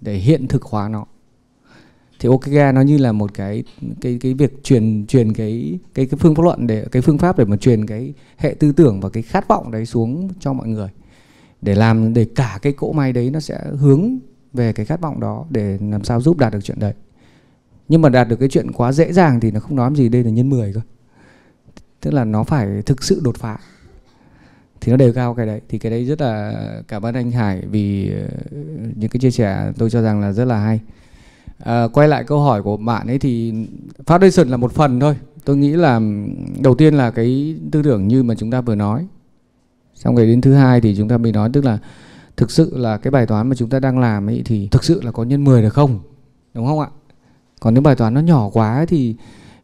để hiện thực hóa nó. Thì OKR nó như là một cái cái cái việc truyền truyền cái cái cái phương pháp luận để, cái phương pháp để mà truyền cái hệ tư tưởng và cái khát vọng đấy xuống cho mọi người để làm để cả cái cỗ máy đấy nó sẽ hướng về cái khát vọng đó để làm sao giúp đạt được chuyện đấy. Nhưng mà đạt được cái chuyện quá dễ dàng thì nó không nói gì đây là nhân 10 cơ. Tức là nó phải thực sự đột phá. Thì nó đều cao cái đấy. Thì cái đấy rất là cảm ơn anh Hải vì ờ, những cái chia sẻ tôi cho rằng là rất là hay. À, quay lại câu hỏi của bạn ấy thì foundation là một phần thôi. Tôi nghĩ là đầu tiên là cái tư tưởng như mà chúng ta vừa nói xong rồi đến thứ hai thì chúng ta mới nói tức là thực sự là cái bài toán mà chúng ta đang làm ấy thì thực sự là có nhân 10 được không đúng không ạ? Còn nếu bài toán nó nhỏ quá thì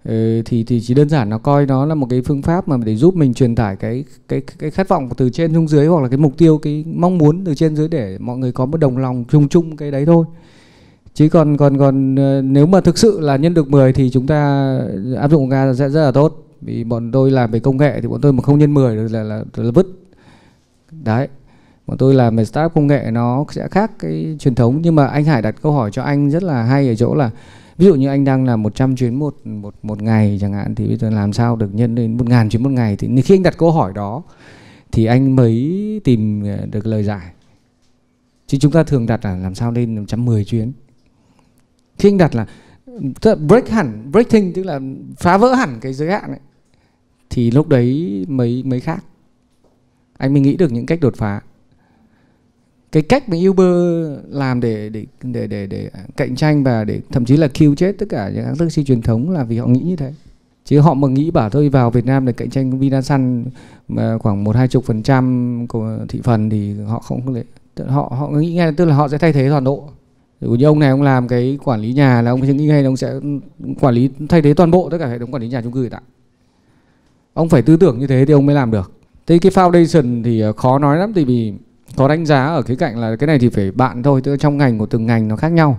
ờ, thì thì chỉ đơn giản nó coi nó là một cái phương pháp mà để giúp mình truyền tải cái cái cái khát vọng từ trên xuống dưới hoặc là cái mục tiêu cái mong muốn từ trên dưới để mọi người có một đồng lòng chung chung cái đấy thôi. Chứ còn còn còn ờ, nếu mà thực sự là nhân được 10 thì chúng ta áp dụng ra sẽ rất là tốt. Vì bọn tôi làm về công nghệ thì bọn tôi mà không nhân 10 là, là, là vứt đấy, bọn tôi làm về startup công nghệ nó sẽ khác cái truyền thống, nhưng mà anh Hải đặt câu hỏi cho anh rất là hay ở chỗ là, ví dụ như anh đang làm 100 chuyến một một một ngày chẳng hạn, thì bây giờ làm sao được nhân lên một ngàn chuyến một ngày? Thì khi anh đặt câu hỏi đó, thì anh mới tìm ờ, được lời giải. Chứ chúng ta thường đặt là làm sao lên 110 chuyến. Khi anh đặt là, tức là break hẳn breaking tức là phá vỡ hẳn cái giới hạn ấy, thì lúc đấy mới mới khác anh mới nghĩ được những cách đột phá. Cái cách mà Uber làm để để để để để cạnh tranh và để thậm chí là kill chết tất cả những hãng taxi truyền thống là vì họ nghĩ như thế. Chứ họ mà nghĩ bảo thôi, vào Việt Nam để cạnh tranh với Vinasun mà khoảng một, hai chục phần trăm của thị phần thì họ không thể họ họ nghĩ ngay, tức là họ sẽ thay thế toàn bộ. Như ông này, ông làm cái quản lý nhà là ông nghĩ ngay ông sẽ quản lý, thay thế toàn bộ tất cả hệ thống quản lý nhà chung cư hiện tại ông phải tư tưởng như thế thì ông mới làm được thế cái foundation thì ờ, khó nói lắm tại vì có đánh giá ở cái cạnh là cái này thì phải bạn thôi tức là trong ngành của từng ngành nó khác nhau.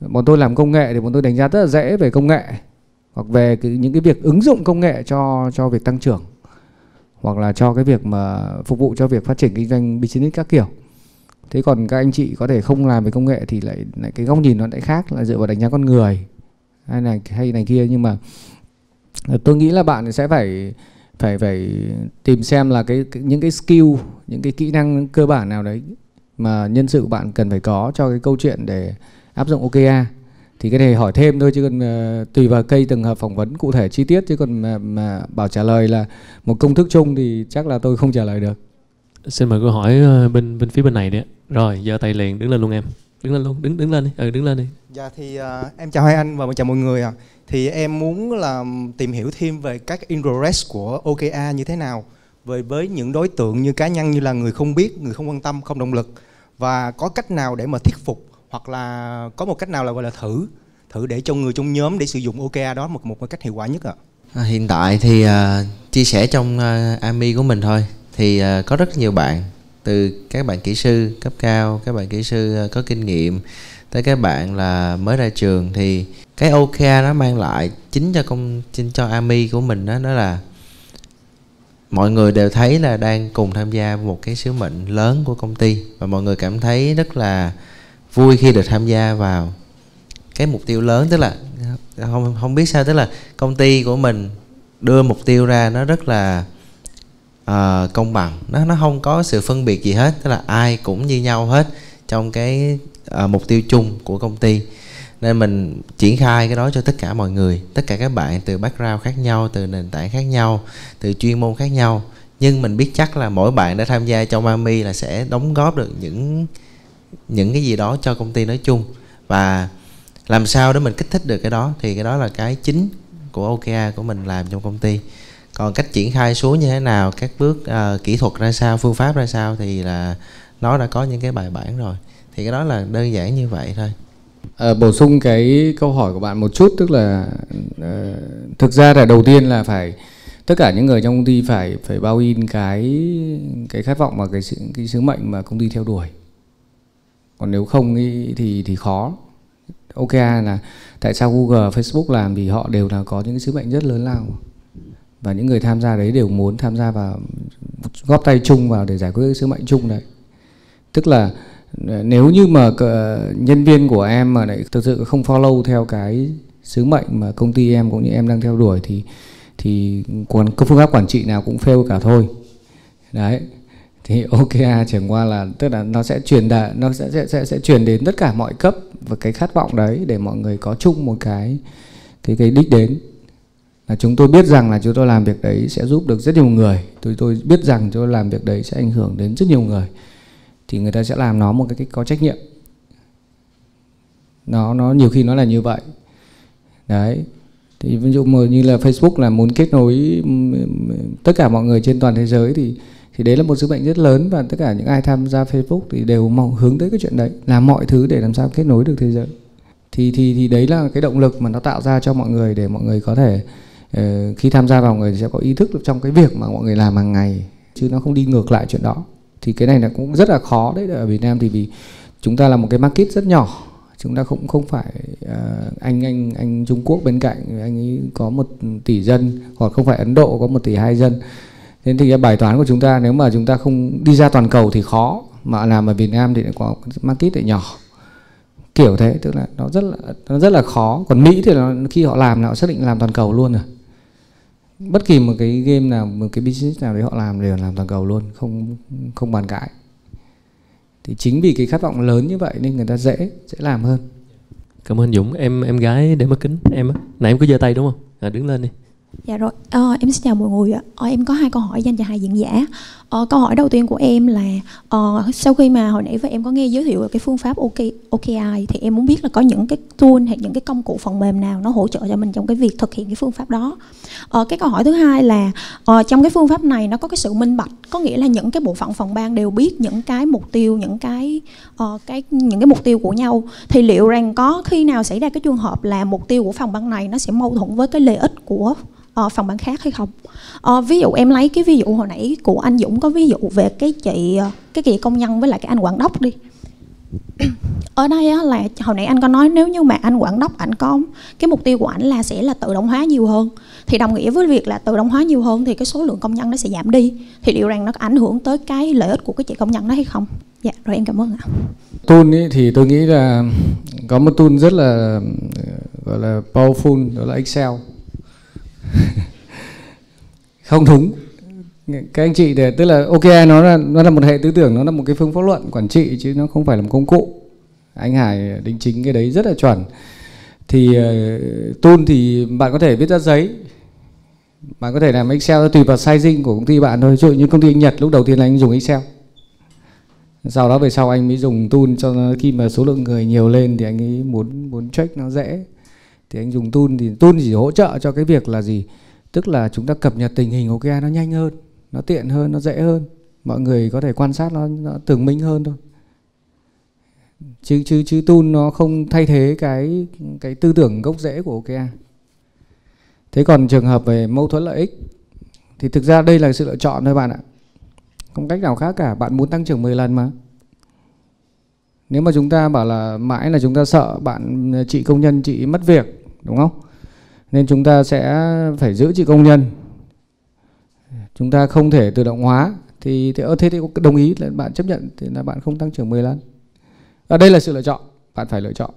Bọn tôi làm công nghệ thì bọn tôi đánh giá rất là dễ về công nghệ hoặc về cái, những cái việc ứng dụng công nghệ cho cho việc tăng trưởng hoặc là cho cái việc mà phục vụ cho việc phát triển kinh doanh business các kiểu. Thế còn các anh chị có thể không làm về công nghệ thì lại, lại cái góc nhìn nó lại khác là dựa vào đánh giá con người hay này hay này kia. Nhưng mà ờ, tôi nghĩ là bạn sẽ phải phải phải tìm xem là cái, cái những cái skill những cái kỹ năng cơ bản nào đấy mà nhân sự của bạn cần phải có cho cái câu chuyện để áp dụng OKA thì cái này hỏi thêm thôi chứ còn uh, tùy vào cây từng hợp phỏng vấn cụ thể chi tiết chứ còn mà, mà bảo trả lời là một công thức chung thì chắc là tôi không trả lời được. Xin mời câu hỏi ờ, bên bên phía bên này đi rồi giờ tay liền đứng lên luôn em đứng lên luôn đứng đứng lên đi. Ừ đứng lên đi. Dạ thì uh, em chào hai anh và chào mọi người ạ. À. thì em muốn là tìm hiểu thêm về các interest của OKR như thế nào. Với với những đối tượng như cá nhân như là người không biết người không quan tâm không động lực. Và có cách nào để mà thuyết phục hoặc là có một cách nào là gọi là thử thử để cho người trong nhóm để sử dụng OKR đó một một cách hiệu quả nhất ạ? À? hiện tại thì uh, chia sẻ trong uh, AMI của mình thôi. Thì uh, có rất nhiều bạn từ các bạn kỹ sư cấp cao các bạn kỹ sư ờ, có kinh nghiệm tới các bạn là mới ra trường thì cái OK nó mang lại chính cho công chính cho AMI của mình đó, đó là mọi người đều thấy là đang cùng tham gia một cái sứ mệnh lớn của công ty và mọi người cảm thấy rất là vui khi được tham gia vào cái mục tiêu lớn. Tức là không không biết sao tức là công ty của mình đưa mục tiêu ra nó rất là uh, công bằng. Nó nó không có sự phân biệt gì hết tức là ai cũng như nhau hết trong cái uh, mục tiêu chung của công ty. Nên mình triển khai cái đó cho tất cả mọi người. Tất cả các bạn từ background khác nhau từ nền tảng khác nhau từ chuyên môn khác nhau. Nhưng mình biết chắc là mỗi bạn đã tham gia trong Mami là sẽ đóng góp được những những cái gì đó cho công ty nói chung. Và làm sao để mình kích thích được cái đó thì cái đó là cái chính của OKR của mình làm trong công ty còn cách triển khai xuống như thế nào các bước uh, kỹ thuật ra sao phương pháp ra sao thì là nó đã có những cái bài bản rồi. Thì cái đó là đơn giản như vậy thôi. À, bổ sung cái câu hỏi của bạn một chút tức là uh, thực ra là đầu tiên là phải tất cả những người trong công ty phải phải bao in cái cái khát vọng và cái sự cái sứ mệnh mà công ty theo đuổi. Còn nếu không ý, thì thì khó. Ok là tại sao Google Facebook làm thì họ đều là có những cái sứ mệnh rất lớn lao và những người tham gia đấy đều muốn tham gia vào góp tay chung vào để giải quyết cái sứ mệnh chung đấy. Tức là ờ, nếu như mà nhân viên của em mà lại thực sự không follow theo cái sứ mệnh mà công ty em cũng như em đang theo đuổi thì thì còn các phương pháp quản trị nào cũng fail cả thôi. Đấy. Thì OKR à, chẳng qua là tức là nó sẽ truyền đạt nó sẽ sẽ sẽ, sẽ truyền đến tất cả mọi cấp và cái khát vọng đấy để mọi người có chung một cái cái cái đích đến là chúng tôi biết rằng là chúng tôi làm việc đấy sẽ giúp được rất nhiều người. Tôi tôi biết rằng chúng tôi làm việc đấy sẽ ảnh hưởng đến rất nhiều người. Thì người ta sẽ làm nó một cái cách có trách nhiệm. Nó nó nhiều khi nó là như vậy. Đấy. Thì ví dụ như là Facebook là muốn kết nối tất cả mọi người trên toàn thế giới thì thì đấy là một sứ mệnh rất lớn và tất cả những ai tham gia Facebook thì đều mong hướng tới cái chuyện đấy làm mọi thứ để làm sao kết nối được thế giới. Thì thì thì đấy là cái động lực mà nó tạo ra cho mọi người để mọi người có thể uh, Ờ, khi tham gia vào người sẽ có ý thức được trong cái việc mà mọi người làm hàng ngày chứ nó không đi ngược lại chuyện đó. Thì cái này là cũng rất là khó đấy ở Việt Nam thì vì chúng ta là một cái market rất nhỏ chúng ta cũng không phải uh, anh anh anh Trung Quốc bên cạnh anh ấy có một tỷ dân hoặc không phải Ấn Độ có một tỷ hai dân. Nên thì cái bài toán của chúng ta nếu mà chúng ta không đi ra toàn cầu thì khó mà làm ở Việt Nam thì lại có market lại nhỏ. Kiểu thế tức là nó rất là nó rất là khó. Còn Mỹ thì nó, khi họ làm là họ xác định làm toàn cầu luôn rồi bất kỳ một cái game nào một cái business nào đấy họ làm đều làm toàn cầu luôn không không bàn cãi. Thì chính vì cái khát vọng lớn như vậy nên người ta dễ dễ làm hơn. Cảm ơn Dũng. Em em gái để mắt kính. Em á nãy em có giơ tay đúng không? À, đứng lên đi. Dạ rồi, à, em xin chào mọi người ạ. À, em có hai câu hỏi dành cho hai diễn giả. À, câu hỏi đầu tiên của em là à, sau khi mà hồi nãy và em có nghe giới thiệu về cái phương pháp OK, OKI thì em muốn biết là có những cái tool hay những cái công cụ phần mềm nào nó hỗ trợ cho mình trong cái việc thực hiện cái phương pháp đó. À, cái câu hỏi thứ hai là à, trong cái phương pháp này nó có cái sự minh bạch, có nghĩa là những cái bộ phận phòng ban đều biết những cái mục tiêu, những cái uh, cái những cái mục tiêu của nhau. Thì liệu rằng có khi nào xảy ra cái trường hợp là mục tiêu của phòng ban này nó sẽ mâu thuẫn với cái lợi ích của uh, phòng ban khác hay không? Uh, ví dụ em lấy cái ví dụ hồi nãy của anh Dũng có ví dụ về cái chị cái chị công nhân với lại cái anh quản đốc đi. Ở đây á, là hồi nãy anh có nói nếu như mà anh quản đốc ảnh có cái mục tiêu của ảnh là sẽ là tự động hóa nhiều hơn. Thì đồng nghĩa với việc là tự động hóa nhiều hơn thì cái số lượng công nhân nó sẽ giảm đi. Thì liệu rằng nó có ảnh hưởng tới cái lợi ích của cái chị công nhân đó hay không? Dạ rồi em cảm ơn ạ. Tool ấy thì tôi nghĩ là có một tool rất là gọi là powerful đó là Excel không đúng các anh chị để tức là ok nó là nó là một hệ tư tưởng nó là một cái phương pháp luận quản trị chứ nó không phải là một công cụ. Anh Hải đính chính cái đấy rất là chuẩn. Thì ờ, uh, tool thì bạn có thể viết ra giấy. Bạn có thể làm Excel tùy vào sizing của công ty bạn thôi. Ví dụ như công ty anh Nhật lúc đầu tiên là anh dùng Excel. Sau đó về sau anh mới dùng tool cho khi mà số lượng người nhiều lên thì anh ấy muốn muốn check nó dễ thì anh dùng tool thì tool chỉ hỗ trợ cho cái việc là gì? Tức là chúng ta cập nhật tình hình OKR nó nhanh hơn nó tiện hơn nó dễ hơn. Mọi người có thể quan sát nó, nó tường minh hơn thôi. Chứ chứ chứ tool nó không thay thế cái cái tư tưởng gốc rễ của OKR thế còn trường hợp về mâu thuẫn lợi ích thì thực ra đây là sự lựa chọn thôi bạn ạ. Không cách nào khác cả bạn muốn tăng trưởng 10 lần mà. Nếu mà chúng ta bảo là mãi là chúng ta sợ bạn chị công nhân chị mất việc đúng không? Nên chúng ta sẽ phải giữ chị công nhân. Chúng ta không thể tự động hóa thì thế, thế thì đồng ý là bạn chấp nhận thì là bạn không tăng trưởng 10 lần. Ở đây là sự lựa chọn, bạn phải lựa chọn.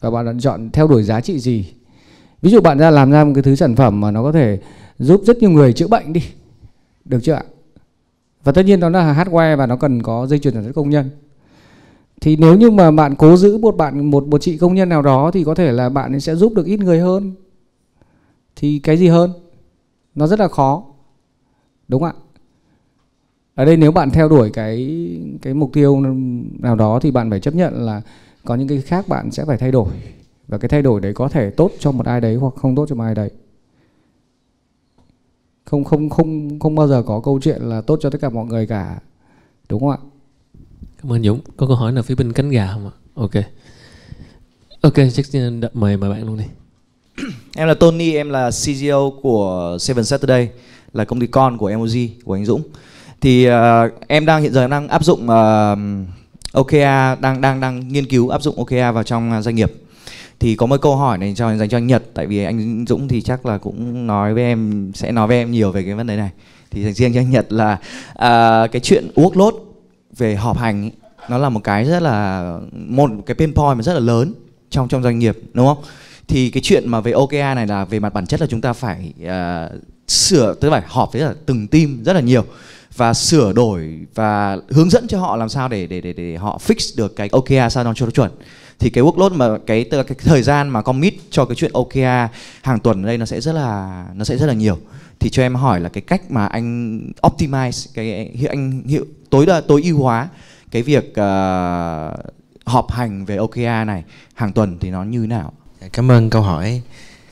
Và bạn lựa chọn theo đuổi giá trị gì. Ví dụ bạn ra làm ra một cái thứ sản phẩm mà nó có thể giúp rất nhiều người chữa bệnh đi. Được chưa ạ? Và tất nhiên đó là hardware và nó cần có dây chuyền sản xuất công nhân thì nếu như mà bạn cố giữ một bạn, một một chị công nhân nào đó thì có thể là bạn sẽ giúp được ít người hơn. Thì cái gì hơn? Nó rất là khó. Đúng không ạ. Ở đây nếu bạn theo đuổi cái cái mục tiêu nào đó thì bạn phải chấp nhận là có những cái khác bạn sẽ phải thay đổi. Và cái thay đổi đấy có thể tốt cho một ai đấy hoặc không tốt cho một ai đấy. Không không không không bao giờ có câu chuyện là tốt cho tất cả mọi người cả. Đúng không ạ? Cảm ơn Dũng. Có câu hỏi nào phía bên cánh gà không ạ? Ok. Ok, chắc mời mời bạn luôn đi. em là Tony, em là CGO của Seven Saturday, là công ty con của Emoji của anh Dũng. Thì uh, em đang hiện giờ đang áp dụng ờ, uh, OKR, đang đang đang nghiên cứu áp dụng OKR vào trong uh, doanh nghiệp. Thì có một câu hỏi này cho dành cho anh Nhật, tại vì anh Dũng thì chắc là cũng nói với em sẽ nói với em nhiều về cái vấn đề này. Thì dành riêng cho anh Nhật là uh, cái chuyện workload về họp hành ý, nó là một cái rất là một cái pain point mà rất là lớn trong trong doanh nghiệp đúng không? Thì cái chuyện mà về OKR này là về mặt bản chất là chúng ta phải uh, sửa tức là phải họp với là từng team rất là nhiều và sửa đổi và hướng dẫn cho họ làm sao để để để, để họ fix được cái OKR sao cho nó chuẩn thì cái workload mà cái, cái thời gian mà commit cho cái chuyện OKR hàng tuần ở đây nó sẽ rất là nó sẽ rất là nhiều thì cho em hỏi là cái cách mà anh optimize cái anh hiệu tối đa tối ưu hóa cái việc uh, họp hành về OKR này hàng tuần thì nó như thế nào? Dạ, cảm ơn câu hỏi.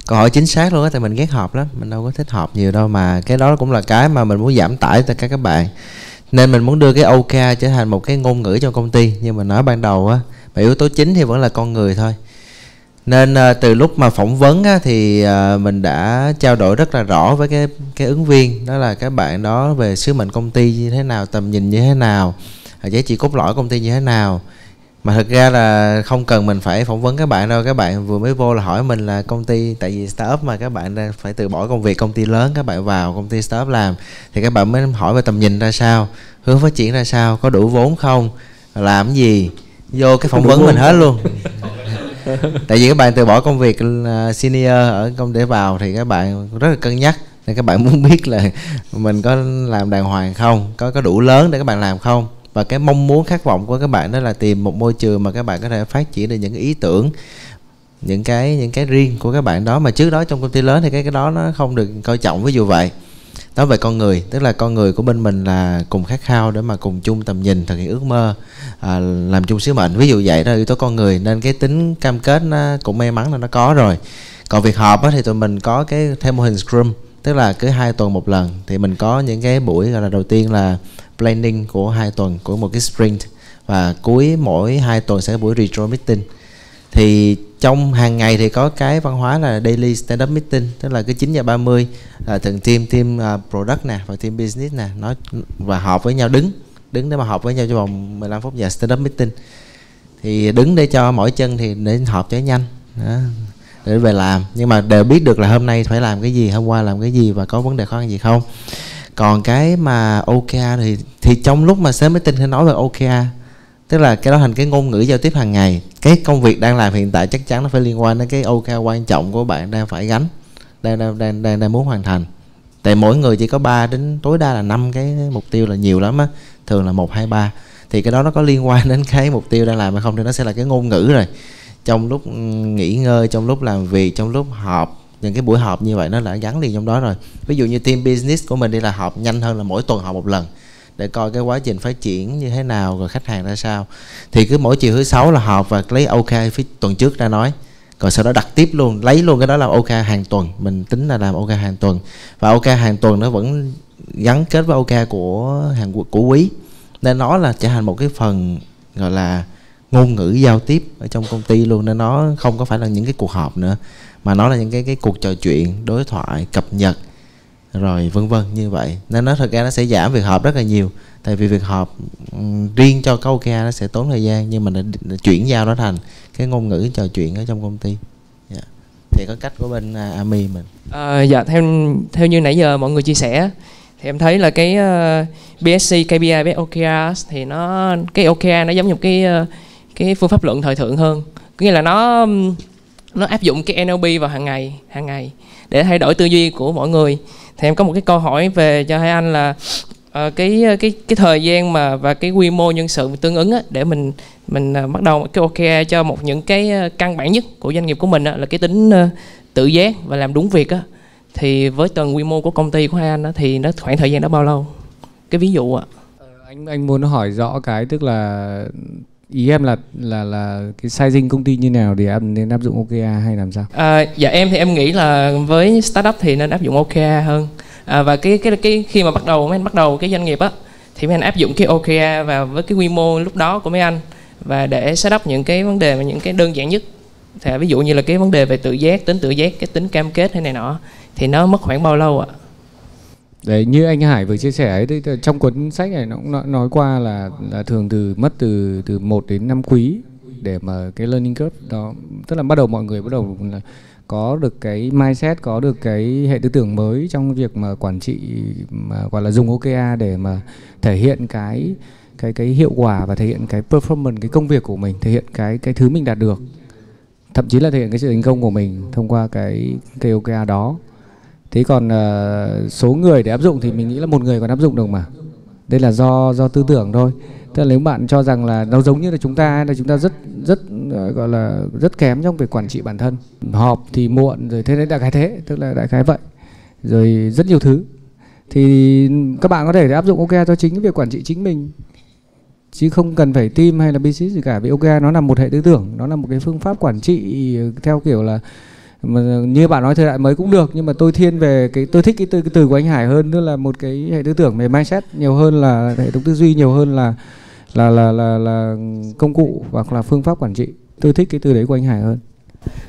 Câu hỏi chính xác luôn á tại mình ghét họp lắm mình đâu có thích họp nhiều đâu mà cái đó cũng là cái mà mình muốn giảm tải cho các các bạn. Nên mình muốn đưa cái OKR trở thành một cái ngôn ngữ trong công ty nhưng mà nói ban đầu á mà yếu tố chính thì vẫn là con người thôi nên à, từ lúc mà phỏng vấn á, thì à, mình đã trao đổi rất là rõ với cái cái ứng viên. Đó là các bạn đó về sứ mệnh công ty như thế nào tầm nhìn như thế nào giá trị cốt lõi công ty như thế nào. Mà thực ra là không cần mình phải phỏng vấn các bạn đâu. Các bạn vừa mới vô là hỏi mình là công ty tại vì startup mà các bạn đang phải từ bỏ công việc công ty lớn các bạn vào công ty startup làm. Thì các bạn mới hỏi về tầm nhìn ra sao hướng phát triển ra sao có đủ vốn không làm gì vô cái phỏng vấn mình hết luôn tại vì các bạn từ bỏ công việc ờ, senior ở công để vào thì các bạn rất là cân nhắc. Nên các bạn muốn biết là mình có làm đàng hoàng không, có có đủ lớn để các bạn làm không. Và cái mong muốn, khát vọng của các bạn đó là tìm một môi trường mà các bạn có thể phát triển được những ý tưởng, những cái những cái riêng của các bạn đó. Mà trước đó trong công ty lớn thì cái cái đó nó không được coi trọng, ví dụ vậy nói về con người tức là con người của bên mình là cùng khát khao để mà cùng chung tầm nhìn thực hiện ước mơ à, làm chung sứ mệnh. Ví dụ vậy đó yếu tố con người nên cái tính cam kết nó cũng may mắn là nó có rồi. Còn việc họp á, thì tụi mình có cái theo mô hình scrum tức là cứ hai tuần một lần. Thì mình có những cái buổi gọi là đầu tiên là planning của hai tuần của một cái sprint. Và cuối mỗi hai tuần sẽ có buổi retro meeting thì trong hàng ngày thì có cái văn hóa là daily stand up meeting tức là cái 9 giờ 30 là từng team team uh, product nè và team business nè nó và họp với nhau đứng đứng để mà họp với nhau trong vòng 15 phút giờ stand up meeting. Thì đứng để cho mỗi chân thì để họp cho nhanh đó, để về làm. Nhưng mà đều biết được là hôm nay phải làm cái gì hôm qua làm cái gì và có vấn đề khó khăn gì không. Còn cái mà OKR thì thì trong lúc mà sếp meeting thì nói về OKR tức là cái đó thành cái ngôn ngữ giao tiếp hàng ngày. Cái công việc đang làm hiện tại chắc chắn nó phải liên quan đến cái OK quan trọng của bạn đang phải gánh đang đang đang đang, đang muốn hoàn thành. Tại mỗi người chỉ có 3 đến tối đa là năm cái mục tiêu là nhiều lắm á thường là một hai ba. Thì cái đó nó có liên quan đến cái mục tiêu đang làm hay không thì nó sẽ là cái ngôn ngữ rồi. Trong lúc ừ, nghỉ ngơi trong lúc làm việc trong lúc họp những cái buổi họp như vậy nó đã gắn liền trong đó rồi. Ví dụ như team business của mình đi là họp nhanh hơn là mỗi tuần họp một lần để coi cái quá trình phát triển như thế nào, rồi khách hàng ra sao. Thì cứ mỗi chiều thứ sáu là họp và lấy ok phía tuần trước ra nói. Còn sau đó đặt tiếp luôn, lấy luôn cái đó là ok hàng tuần. Mình tính là làm ok hàng tuần. Và ok hàng tuần nó vẫn gắn kết với ok của hàng của quý. Nên nó là trở thành một cái phần, gọi là, ngôn ngữ giao tiếp ở trong công ty luôn. Nên nó không có phải là những cái cuộc họp nữa, mà nó là những cái cái cuộc trò chuyện, đối thoại, cập nhật rồi vân vân như vậy. Nên nó thật ra nó sẽ giảm việc họp rất là nhiều. Tại vì việc họp riêng cho câu ca nó sẽ tốn thời gian nhưng mà nó, nó chuyển giao nó thành cái ngôn ngữ trò chuyện ở trong công ty. Yeah. thì có cách của bên uh, ami mình. À, dạ theo theo như nãy giờ mọi người chia sẻ thì em thấy là cái ờ, uh, BSC KPI với OKR thì nó cái OKR nó giống như một cái uh, cái phương pháp luận thời thượng hơn. Có nghĩa là nó nó áp dụng cái NLP vào hàng ngày hàng ngày để thay đổi tư duy của mọi người thì em có một cái câu hỏi về cho hai anh là uh, cái ờ, cái cái thời gian mà và cái quy mô nhân sự tương ứng á, để mình mình uh, bắt đầu cái OK cho một những cái căn bản nhất của doanh nghiệp của mình á, là cái tính uh, tự giác và làm đúng việc á. Thì với tầng quy mô của công ty của hai anh á, thì nó khoảng thời gian đó bao lâu? Cái ví dụ ạ. Anh anh muốn hỏi rõ cái tức là ý em là là là cái sizing công ty như nào để em nên áp dụng OKR hay làm sao? À, dạ em thì em nghĩ là với startup thì nên áp dụng OKR hơn. À, và cái cái cái khi mà bắt đầu mấy anh bắt đầu cái doanh nghiệp á thì mấy anh áp dụng cái OKR và với cái quy mô lúc đó của mấy anh và để setup những cái vấn đề và những cái đơn giản nhất thì ví dụ như là cái vấn đề về tự giác tính tự giác cái tính cam kết hay này nọ thì nó mất khoảng bao lâu ạ Đấy, như anh Hải vừa chia sẻ ấy thì trong cuốn sách này nó cũng nói qua là là thường từ mất từ từ 1 đến 5 quý để mà cái learning curve đó, tức là bắt đầu mọi người bắt đầu là có được cái mindset, có được cái hệ tư tưởng mới trong việc mà quản trị, mà gọi là dùng OKR để mà thể hiện cái cái cái hiệu quả và thể hiện cái performance, cái công việc của mình, thể hiện cái cái thứ mình đạt được. Thậm chí là thể hiện cái sự thành công của mình thông qua cái cái OKR đó thế còn uh, số người để áp dụng thì mình nghĩ là một người còn áp dụng được mà. Đây là do do tư tưởng thôi. Tức là nếu bạn cho rằng là nó giống như là chúng ta là chúng ta rất rất uh, gọi là rất kém trong việc quản trị bản thân. Họp thì muộn rồi thế đấy đại khái thế tức là đại khái vậy. Rồi rất nhiều thứ. Thì các bạn có thể áp dụng ok cho chính việc quản trị chính mình. Chứ không cần phải team hay là business gì cả vì ok nó là một hệ tư tưởng nó là một cái phương pháp quản trị theo kiểu là mà như bạn nói thời đại mới cũng được nhưng mà tôi thiên về cái tôi thích cái từ cái từ của anh Hải hơn tức là một cái hệ tư tưởng về mindset nhiều hơn là hệ thống tư duy nhiều hơn là là là là, là công cụ hoặc là phương pháp quản trị. Tôi thích cái từ đấy của anh Hải hơn.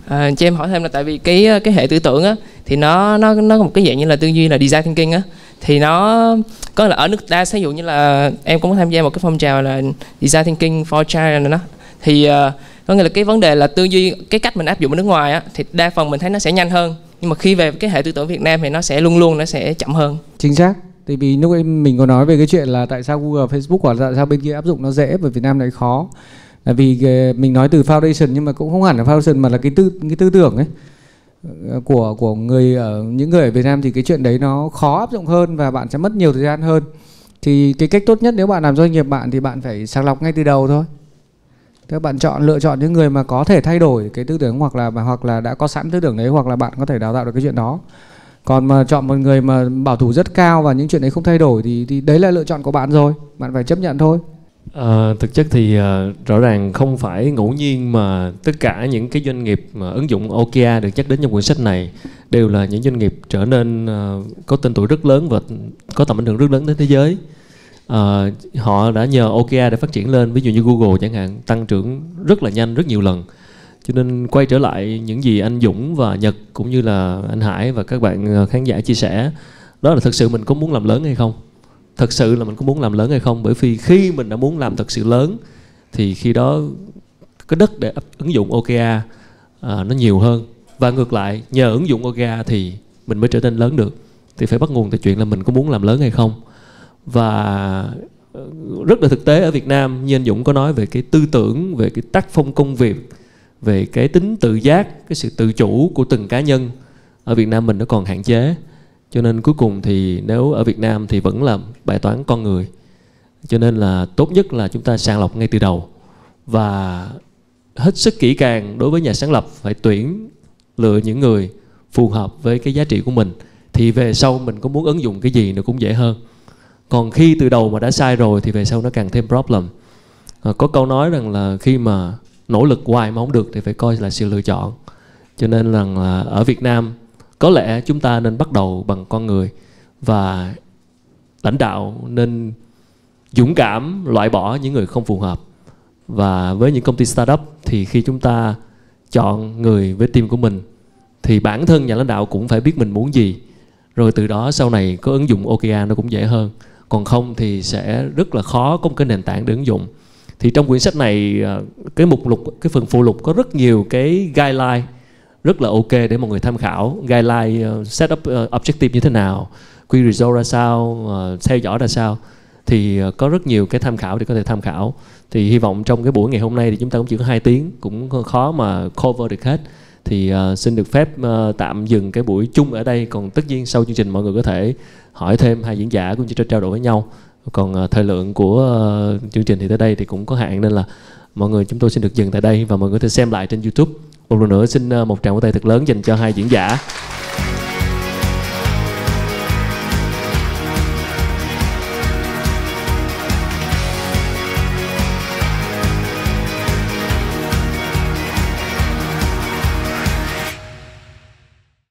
À, cho em hỏi thêm là tại vì cái cái hệ tư tưởng á thì nó nó nó có một cái dạng như là tư duy là design thinking á. Thì nó có là ở nước ta ví dụ như là em cũng có tham gia một cái phong trào là design thinking for China đó. Thì uh, có nghĩa là cái vấn đề là tư duy cái cách mình áp dụng ở nước ngoài á thì đa phần mình thấy nó sẽ nhanh hơn. Nhưng mà khi về cái hệ tư tưởng Việt Nam thì nó sẽ luôn luôn nó sẽ chậm hơn. Chính xác. Tại vì lúc em mình có nói về cái chuyện là tại sao Google, Facebook hoặc tại sao bên kia áp dụng nó dễ và Việt Nam lại khó. Là vì mình nói từ foundation nhưng mà cũng không hẳn là foundation mà là cái tư cái tư tưởng ấy ờ, của của người ở những người ở Việt Nam thì cái chuyện đấy nó khó áp dụng hơn và bạn sẽ mất nhiều thời gian hơn. Thì cái cách tốt nhất nếu bạn làm doanh nghiệp bạn thì bạn phải sàng lọc ngay từ đầu thôi các bạn chọn lựa chọn những người mà có thể thay đổi cái tư tưởng hoặc là hoặc là đã có sẵn tư tưởng đấy hoặc là bạn có thể đào tạo được cái chuyện đó. Còn mà chọn một người mà bảo thủ rất cao và những chuyện đấy không thay đổi thì thì đấy là lựa chọn của bạn rồi. Bạn phải chấp nhận thôi. À, thực chất thì uh, rõ ràng không phải ngẫu nhiên mà tất cả những cái doanh nghiệp mà ứng dụng OKR được nhắc đến trong quyển sách này đều là những doanh nghiệp trở nên uh, có tên tuổi rất lớn và có tầm ảnh hưởng rất lớn đến thế giới. Uh, họ đã nhờ OKR để phát triển lên, ví dụ như Google chẳng hạn, tăng trưởng rất là nhanh, rất nhiều lần. Cho nên quay trở lại những gì anh Dũng và Nhật cũng như là anh Hải và các bạn ờ, khán giả chia sẻ, đó là thực sự mình có muốn làm lớn hay không? thật sự là mình có muốn làm lớn hay không? Bởi vì khi mình đã muốn làm thật sự lớn thì khi đó cái đất để ứng dụng OKR à, ờ, nó nhiều hơn. Và ngược lại nhờ ứng dụng OKR thì mình mới trở nên lớn được. Thì phải bắt nguồn từ chuyện là mình có muốn làm lớn hay không? Và ờ, rất là thực tế ở Việt Nam, như anh Dũng có nói về cái tư tưởng, về cái tác phong công việc, về cái tính tự giác, cái sự tự chủ của từng cá nhân, ở Việt Nam mình nó còn hạn chế. Cho nên cuối cùng thì nếu ở Việt Nam thì vẫn là bài toán con người. Cho nên là tốt nhất là chúng ta sàng lọc ngay từ đầu. Và hết sức kỹ càng đối với nhà sáng lập phải tuyển lựa những người phù hợp với cái giá trị của mình. Thì về sau mình có muốn ứng dụng cái gì nó cũng dễ hơn còn khi từ đầu mà đã sai rồi thì về sau nó càng thêm problem. À, có câu nói rằng là khi mà nỗ lực hoài mà không được thì phải coi là sự lựa chọn. Cho nên rằng là ở Việt Nam có lẽ chúng ta nên bắt đầu bằng con người và lãnh đạo nên dũng cảm loại bỏ những người không phù hợp. Và với những công ty startup thì khi chúng ta chọn người với team của mình thì bản thân nhà lãnh đạo cũng phải biết mình muốn gì. Rồi từ đó sau này có ứng dụng OKR nó cũng dễ hơn còn không thì sẽ rất là khó có một cái nền tảng để ứng dụng. Thì trong quyển sách này à, cái mục lục cái phần phụ lục có rất nhiều cái guideline rất là ok để mọi người tham khảo. Guideline uh, set up uh, objective như thế nào quy result ra sao uh, theo dõi ra sao. Thì uh, có rất nhiều cái tham khảo để có thể tham khảo. Thì hy vọng trong cái buổi ngày hôm nay thì chúng ta cũng chỉ có hai tiếng cũng khó mà cover được hết thì uh, xin được phép uh, tạm dừng cái buổi chung ở đây. Còn tất nhiên sau chương trình mọi người có thể hỏi thêm hai diễn giả cũng như trao đổi với nhau. Còn uh, thời lượng của uh, chương trình thì tới đây thì cũng có hạn nên là mọi người chúng tôi xin được dừng tại đây và mọi người có thể xem lại trên youtube. Một lần nữa xin uh, một tràng vỗ tay thật lớn dành cho hai diễn giả.